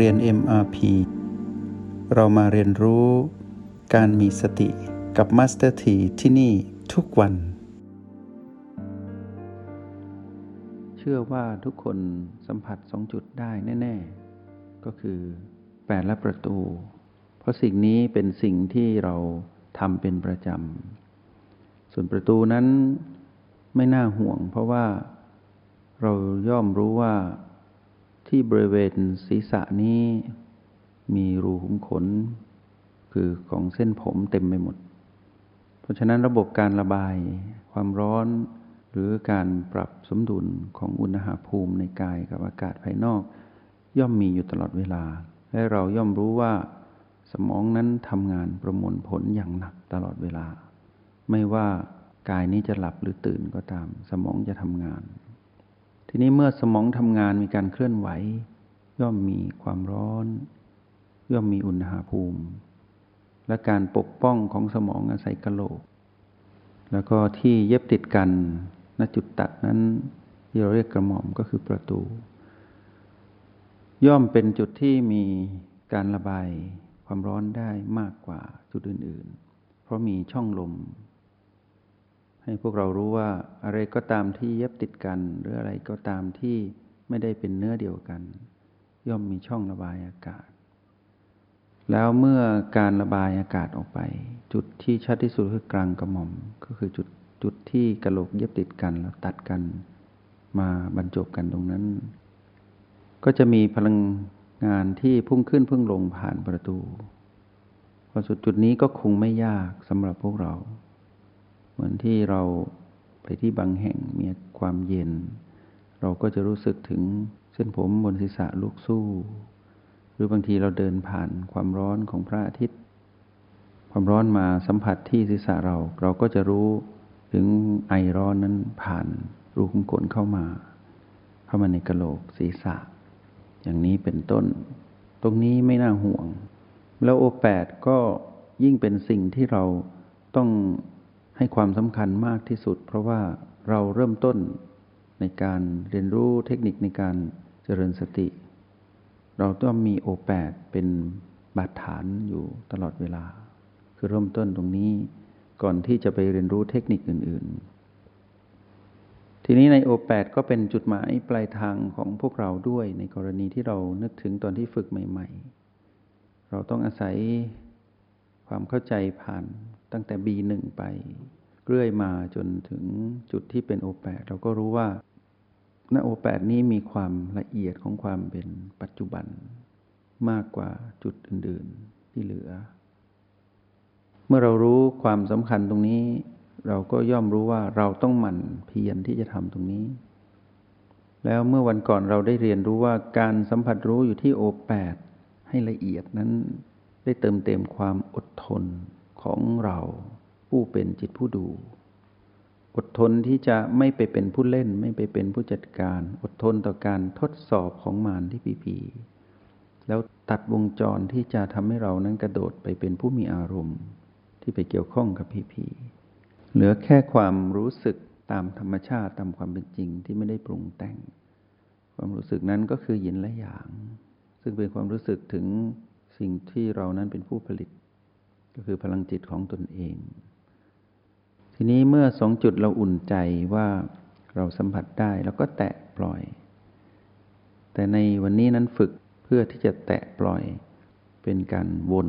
เรียน MRP เรามาเรียนรู้การมีสติกับ Master T ที่ที่นี่ทุกวัน เชื่อว่าทุกคนสัมผัสสองจุดได้แน่ ๆ ก็คือแปดและประตู เพราะสิ่งนี้เป็นสิ่งที่เราทำเป็นประจำ ส่วนประตูนั้นไม่น่าห่วง เพราะว่าเราย่อมรู้ว่า ที่บริเวณศีรษะนี้ มีรูขุมขน คือของเส้นผมเต็มไปหมด เพราะฉะนั้นระบบการระบายความร้อน หรือการปรับสมดุลของอุณหภูมิในกายกับอากาศภายนอก ย่อมมีอยู่ตลอดเวลา และเราย่อมรู้ว่า สมองนั้นทำงานประมวลผลอย่างหนักตลอดเวลา ไม่ว่ากายนี้จะหลับหรือตื่นก็ตาม สมองจะทำงาน ทีนี้เมื่อสมองทำงานมีการเคลื่อนไหว ย่อมมีความร้อน ย่อมมีอุณหภูมิ และการปกป้องของสมองอาศัยกะโหลก แล้วก็ที่เย็บติดกันณจุดตัดนั้นที่เราเรียกกระหม่อมก็คือประตู ย่อมเป็นจุดที่มีการระบายความร้อนได้มากกว่าจุดอื่น ๆ เพราะมีช่องลม ให้พวกเรารู้ว่าอะไรก็ตามที่เย็บติดกัน หรืออะไรก็ตามที่ไม่ได้เป็นเนื้อเดียวกัน ย่อมมีช่องระบายอากาศ แล้วเมื่อการระบายอากาศออกไป จุดที่ชัดที่สุดคือกลางกระหม่อม ก็คือจุดจุดที่กระโหลกเย็บติดกันแล้วตัดกัน มาบรรจบกันตรงนั้น ก็จะมีพลังงานที่พุ่งขึ้นพุ่งลงผ่านประตูพอสุดจุดนี้ก็คงไม่ยากสำหรับพวกเรา เหมือนที่เราไปที่บางแห่งมีความเย็น เราก็จะรู้สึกถึงเส้นผมบนศีรษะลุกสู้ หรือบางทีเราเดินผ่านความร้อนของพระอาทิตย์ ความร้อนมาสัมผัสที่ศีรษะเรา เราก็จะรู้ถึงไอร้อนนั้นผ่านรูขุมขนเข้ามา เข้ามาในกระโหลกศีรษะ อย่างนี้เป็นต้น ตรงนี้ไม่น่าห่วง แล้วโอแปดก็ยิ่งเป็นสิ่งที่เราต้อง ให้ความสำคัญมากที่สุด เพราะว่าเราเริ่มต้นในการเรียนรู้เทคนิคในการเจริญสติ เราต้องมีโอแปดเป็นบาดฐานอยู่ตลอดเวลา คือเริ่มต้นตรงนี้ก่อนที่จะไปเรียนรู้เทคนิคอื่น ๆ ทีนี้ในโอแปดก็เป็นจุดหมายปลายทางของพวกเราด้วยในกรณีที่เรานึกถึงตอนที่ฝึกใหม่ ๆ เราต้องอาศัยความเข้าใจผ่าน ตั้งแต่ B1 ไป เรื่อยมาจนถึงจุดที่เป็นโอแปดเราก็รู้ว่าณโอแปดนี้มีความละเอียดของความเป็นปัจจุบัน มากกว่าจุดอื่น ๆที่เหลือ เมื่อเรารู้ความสำคัญตรงนี้ เราก็ย่อมรู้ว่าเราต้องหมั่นเพียรที่จะทำตรงนี้ แล้วเมื่อวันก่อนเราได้เรียนรู้ว่าการสัมผัสรู้อยู่ที่โอแปดให้ละเอียดนั้นได้เติมเต็มความอดทน ของเราผู้เป็นจิตผู้ดู อดทนที่จะไม่ไปเป็นผู้เล่น ไม่ไปเป็นผู้จัดการ อดทนต่อการทดสอบของมารที่ปีพีแล้วตัดวงจรที่จะทำให้เรานั้นกระโดดไปเป็นผู้มีอารมณ์ ที่ไปเกี่ยวข้องกับพีพีเหลือแค่ความรู้สึกตามธรรมชาติตามความเป็นจริงที่ไม่ได้ปรุงแต่ง ความรู้สึกนั้นก็คือยินและอย่าง ซึ่งเป็นความรู้สึกถึงสิ่งที่เรานั้นเป็นผู้ผลิต ก็คือพลังจิตของตนเอง ทีนี้เมื่อสองจุดเราอุ่นใจว่าเราสัมผัสได้แล้วก็แตะปล่อย แต่ในวันนี้นั้นฝึกเพื่อที่จะแตะปล่อยเป็นการวน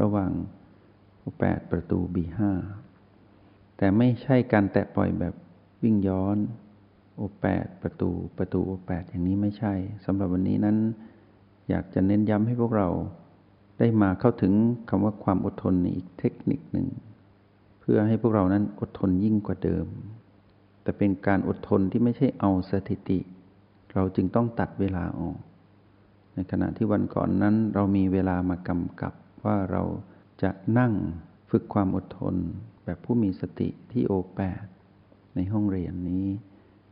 ระหว่างแปดประตูบีห้าแต่ไม่ใช่การแตะปล่อยแบบวิ่งย้อนโอแปดประตูประตูโอแปดอย่างนี้ไม่ใช่สำหรับวันนี้นั้น อยากจะเน้นย้ำให้พวกเรา ได้มาเข้าถึงคำว่าความอดทนในอีกเทคนิคหนึ่ง เพื่อให้พวกเรานั้นอดทนยิ่งกว่าเดิม แต่เป็นการอดทนที่ไม่ใช่เอาสถิติ เราจึงต้องตัดเวลาออก ในขณะที่วันก่อนนั้นเรามีเวลามากำกับว่าเราจะนั่งฝึกความอดทนแบบผู้มีสติที่โอแปดในห้องเรียนนี้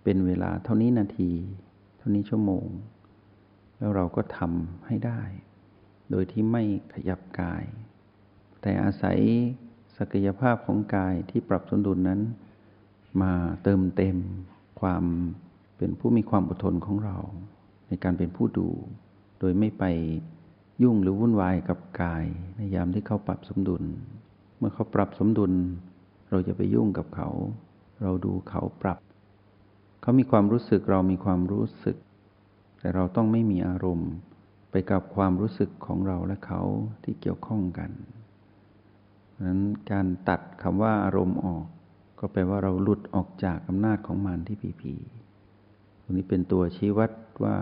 เป็นเวลาเท่านี้นาที เท่านี้ชั่วโมง แล้วเราก็ทำให้ได้ โดยที่ไม่ขยับกาย แต่อาศัยศักยภาพของกายที่ปรับสมดุลนนั้น มาเติมเต็มความเป็นผู้มีความอดทนของเรา ในการเป็นผู้ดู โดยไม่ไปยุ่งหรือวุ่นวายกับกาย ในยามที่เขาปรับสมดุล เมื่อเขาปรับสมดุล เราจะไปยุ่งกับเขา เราดูเขาปรับ เขามีความรู้สึกเรามีความรู้สึก แต่เราต้องไม่มีอารมณ์ กับความรู้สึกของเราและเขาที่เกี่ยวข้องกันดังนั้นการตัดคำว่าอารมณ์ออก ก็แปลว่าเราหลุดออกจากอำนาจของมารที่ผีผีตรงนี้เป็นตัวชี้วัดว่า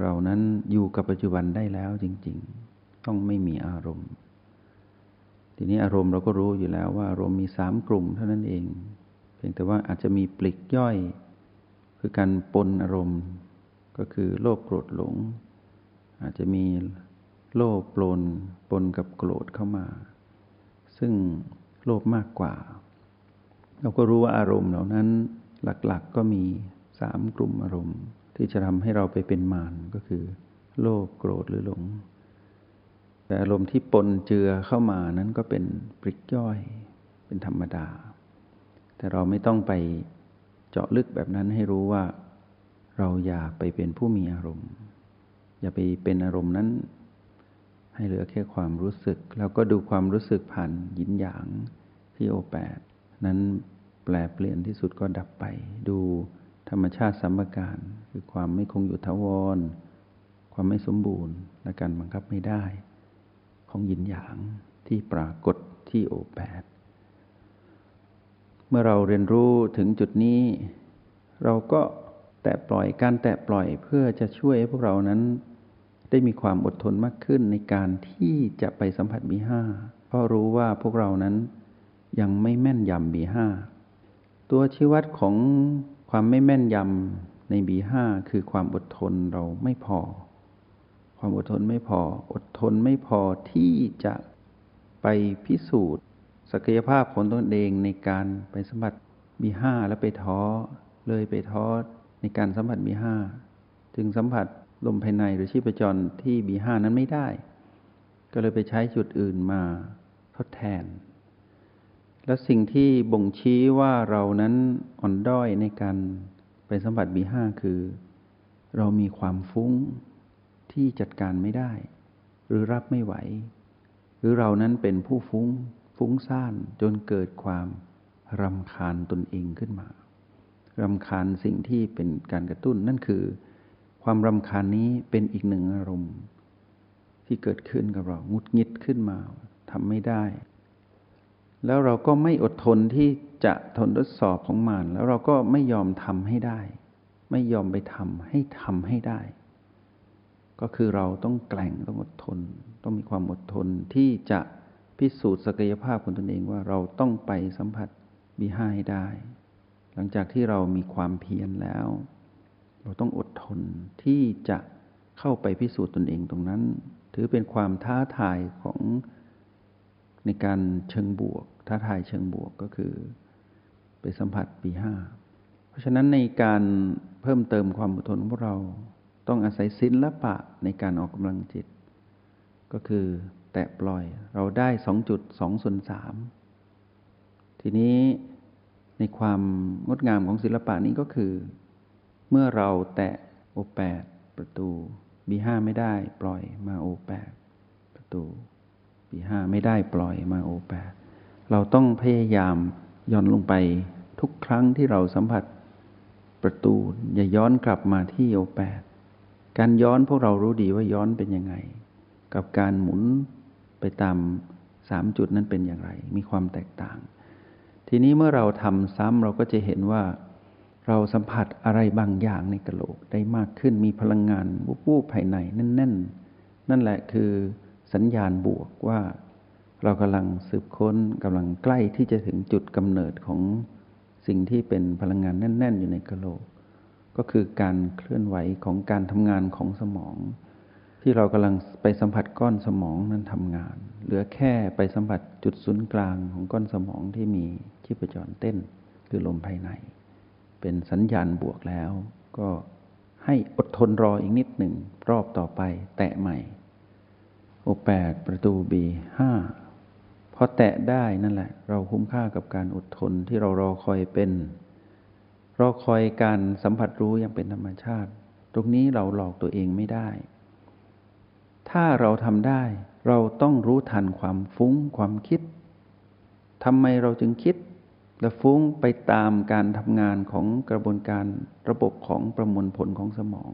เรานั้นอยู่กับปัจจุบันได้แล้วจริง ๆ ต้องไม่มีอารมณ์ ทีนี้อารมณ์เราก็รู้อยู่แล้วว่าอารมณ์มีสามกลุ่มเท่านั้นเอง เพียงแต่ว่าอาจจะมีปลิกย่อย คือการปนอารมณ์ ก็คือโลภโกรธหลง อาจจะมีโลภปลนปนกับโกรธเข้ามา ซึ่งโลภมากกว่า เราก็รู้ว่าอารมณ์เหล่านั้นหลักๆก็มีสามกลุ่มอารมณ์ ที่จะทำให้เราไปเป็นมารก็คือ โลภโกรธหรือหลง แต่อารมณ์ที่ปนเจือเข้ามานั้นก็เป็นปริกย่อยเป็นธรรมดา แต่เราไม่ต้องไปเจาะลึกแบบนั้นให้รู้ว่า เราอย่าไปเป็นผู้มีอารมณ์ อย่าไปเป็นอารมณ์นั้น ให้เหลือแค่ความรู้สึก แล้วก็ดูความรู้สึกผ่านยินหยางที่โอแปดนั้นแปลเปลี่ยนที่สุดก็ดับไป ดูธรรมชาติสัมการคือความไม่คงอยู่ทวร ความไม่สมบูรณ์และการบังคับไม่ได้ ของยินหยางที่ปรากฏที่โอแปดเมื่อเราเรียนรู้ถึงจุดนี้ เราก็แตะปล่อยการแตะปล่อยเพื่อจะช่วยให้พวกเรานั้น ได้มีความอดทนมากขึ้นในการที่จะไปสัมผัสบีห้าเพราะรู้ว่าพวกเรานั้นยังไม่แม่นยำบีห้าตัวชี้วัดของความไม่แม่นยำในบีห้าคือความอดทนเราไม่พอ ความอดทนไม่พอ อดทนไม่พอที่จะไปพิสูจน์ ศักยภาพของตนเองในการไปสัมผัสบีห้าแล้วไปท้อเลยไปท้อในการสัมผัสบีห้าจึงสัมผัส ลมภายในหรือชีพจรที่บีห้านั้นไม่ได้ ก็เลยไปใช้จุดอื่นมาทดแทน แล้วสิ่งที่บ่งชี้ว่าเรานั้นอ่อนด้อยในการไปสัมผัสบีห้าคือ เรามีความฟุ้งที่จัดการไม่ได้ หรือรับไม่ไหว หรือเรานั้นเป็นผู้ฟุ้งฟุ้งซ่านจนเกิดความรำคาญตนเองขึ้นมารำคาญสิ่งที่เป็นการกระตุ้นนั่นคือ ความรำคาญนี้เป็นอีกหนึ่งอารมณ์ ที่เกิดขึ้นกับเรางุดงิดขึ้นมาทำไม่ได้ แล้วเราก็ไม่อดทนที่จะทนทดสอบของมัน แล้วเราก็ไม่ยอมทำให้ได้ ไม่ยอมไปทำให้ทำให้ได้ ก็คือเราต้องแกล่งต้องอดทน ต้องมีความอดทนที่จะพิสูจน์ศักยภาพของตนเองว่าเราต้องไปสัมผัสบีห้าให้ได้ หลังจากที่เรามีความเพียรแล้ว เราต้องอดทนที่จะเข้าไปพิสูจน์ตนเองตรงนั้น ถือเป็นความท้าทายของในการเชิงบวก ท้าทายเชิงบวกก็คือ ไปสัมผัสปีห้าเพราะฉะนั้นในการเพิ่มเติมความอดทนของพวกเราต้องอาศัยศิละปะในการออกกำลังจิต ก็คือแตะปล่อยเราได้สองจุดสองส่วนสามทีนี้ในความงดงามของศิลปะนี้ก็คือ เมื่อเราแตะโอแปดประตูบีห้าไม่ได้ปล่อยมาโอแปดประตูบีห้าไม่ได้ปล่อยมาโอแปดเราต้องพยายามย้อนลงไปทุกครั้งที่เราสัมผัสประตูอย่าย้อนกลับมาที่โอแปดการย้อนพวกเรารู้ดีว่าย้อนเป็นยังไง กับการหมุนไปตามสามจุดนั้นเป็นอย่างไร มีความแตกต่าง ทีนี้เมื่อเราทำซ้ำเราก็จะเห็นว่า เราสัมผัสอะไรบางอย่างในกระโหลกได้มากขึ้นมีพลังงานวูบๆภายในแน่นๆนั่นแหละคือสัญญาณบวกว่า เรากำลังสืบค้นกำลังใกล้ที่จะถึงจุดกำเนิดของสิ่งที่เป็นพลังงานแน่น ๆ อยู่ในกระโหลก ก็คือการเคลื่อนไหวของการทำงานของสมอง ที่เรากำลังไปสัมผัสก้อนสมองนั้นทำงาน เหลือแค่ไปสัมผัสจุดศูนย์กลางของก้อนสมองที่มีชีพจรเต้น คือลมภายใน เป็นสัญญาณบวกแล้ว ก็ให้อดทนรออีกนิดหนึ่ง รอบต่อไปแตะใหม่ โอแปดประตูบีห้าพอแตะได้นั่นแหละ เราคุ้มค่ากับการอดทนที่เรารอคอยเป็น รอคอยการสัมผัสรู้อย่างเป็นธรรมชาติ ตรงนี้เราหลอกตัวเองไม่ได้ ถ้าเราทำได้เราต้องรู้ทันความฟุ้งความคิดทำไมเราจึงคิด และฟุ้งไปตามการทำงานของกระบวนการระบบของประมวลผลของสมอง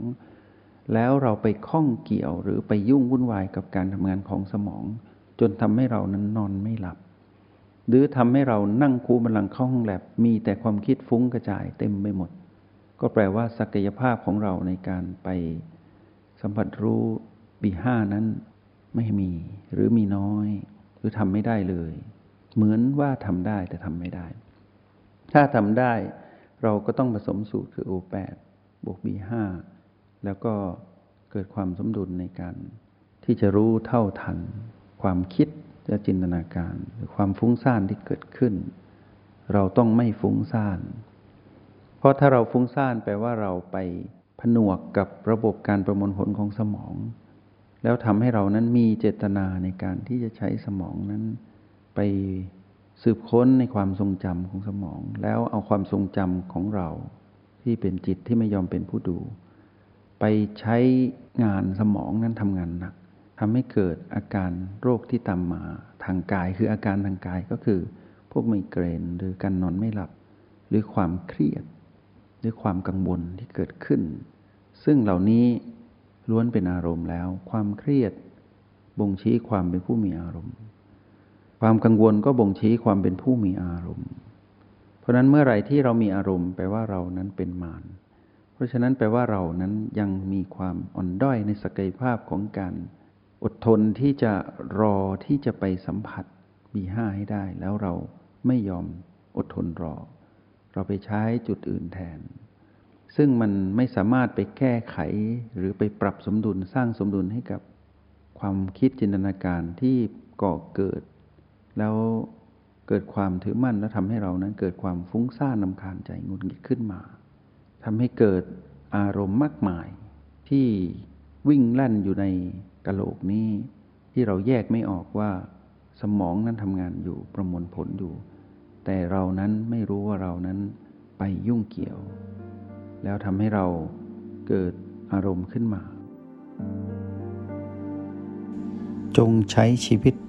แล้วเราไปข้องเกี่ยวหรือไปยุ่งวุ่นวายกับการทำงานของสมอง จนทำให้เรานั้นนอนไม่หลับ หรือทำให้เรานั่งคูบันลังเข้าห้องแลบมีแต่ความคิดฟุ้งกระจายเต็มไปหมด ก็แปลว่าศักยภาพของเราในการไปสัมผัสรู้บีห้านั้นไม่มีหรือมีน้อย หรือทำไม่ได้เลย เหมือนว่าทำได้แต่ทำไม่ได้ ถ้าทำได้เราก็ต้องผสมสูตรคือ O8 บวก B5 แล้วก็เกิดความสมดุลในการ ที่จะรู้เท่าทัน ความคิดและจินตนาการ หรือความฟุ้งซ่านที่เกิดขึ้น เราต้องไม่ฟุ้งซ่าน เพราะถ้าเราฟุ้งซ่านแปลว่าเราไปผนวกกับระบบการประมวลผลของสมอง แล้วทำให้เรานั้นมีเจตนาในการที่จะใช้สมองนั้น ไป สืบค้นในความทรงจำของสมอง แล้วเอาความทรงจำของเราที่เป็นจิตที่ไม่ยอมเป็นผู้ดู ไปใช้งานสมองนั้นทำงานหนักทำให้เกิดอาการโรคที่ตามมาทางกาย คืออาการทางกายก็คือ พวกไมเกรนหรือการนอนไม่หลับ หรือความเครียด หรือความกังวลที่เกิดขึ้น ซึ่งเหล่านี้ล้วนเป็นอารมณ์แล้ว ความเครียดบ่งชี้ความเป็นผู้มีอารมณ์ ความกังวลก็บ่งชี้ความเป็นผู้มีอารมณ์ เพราะนั้นเมื่อไรที่เรามีอารมณ์แปลว่าเรานั้นเป็นมารเพราะฉะนั้นแปลว่าเรานั้นยังมีความอ่อนด้อยในศักยภาพของการอดทนที่จะรอที่จะไปสัมผัสบีห้าให้ได้ แล้วเราไม่ยอมอดทนรอ เราไปใช้จุดอื่นแทน ซึ่งมันไม่สามารถไปแก้ไขหรือไปปรับสมดุลสร้างสมดุลให้กับความคิดจินตนาการที่ก่อเกิด แล้วเกิดความถือมั่นแล้วทำให้เรานั้นเกิดความฟุ้งซ่านนำคาญใจงุนงิดขึ้นมาทำให้เกิดอารมณ์มากมาย ที่วิ่งแล่นอยู่ในกะโหลกนี้ ที่เราแยกไม่ออกว่าสมองนั้นทำงานอยู่ประมวลผลอยู่ แต่เรานั้นไม่รู้ว่าเรานั้นไปยุ่งเกี่ยว แล้วทำให้เราเกิดอารมณ์ขึ้นมา จงใช้ชีวิต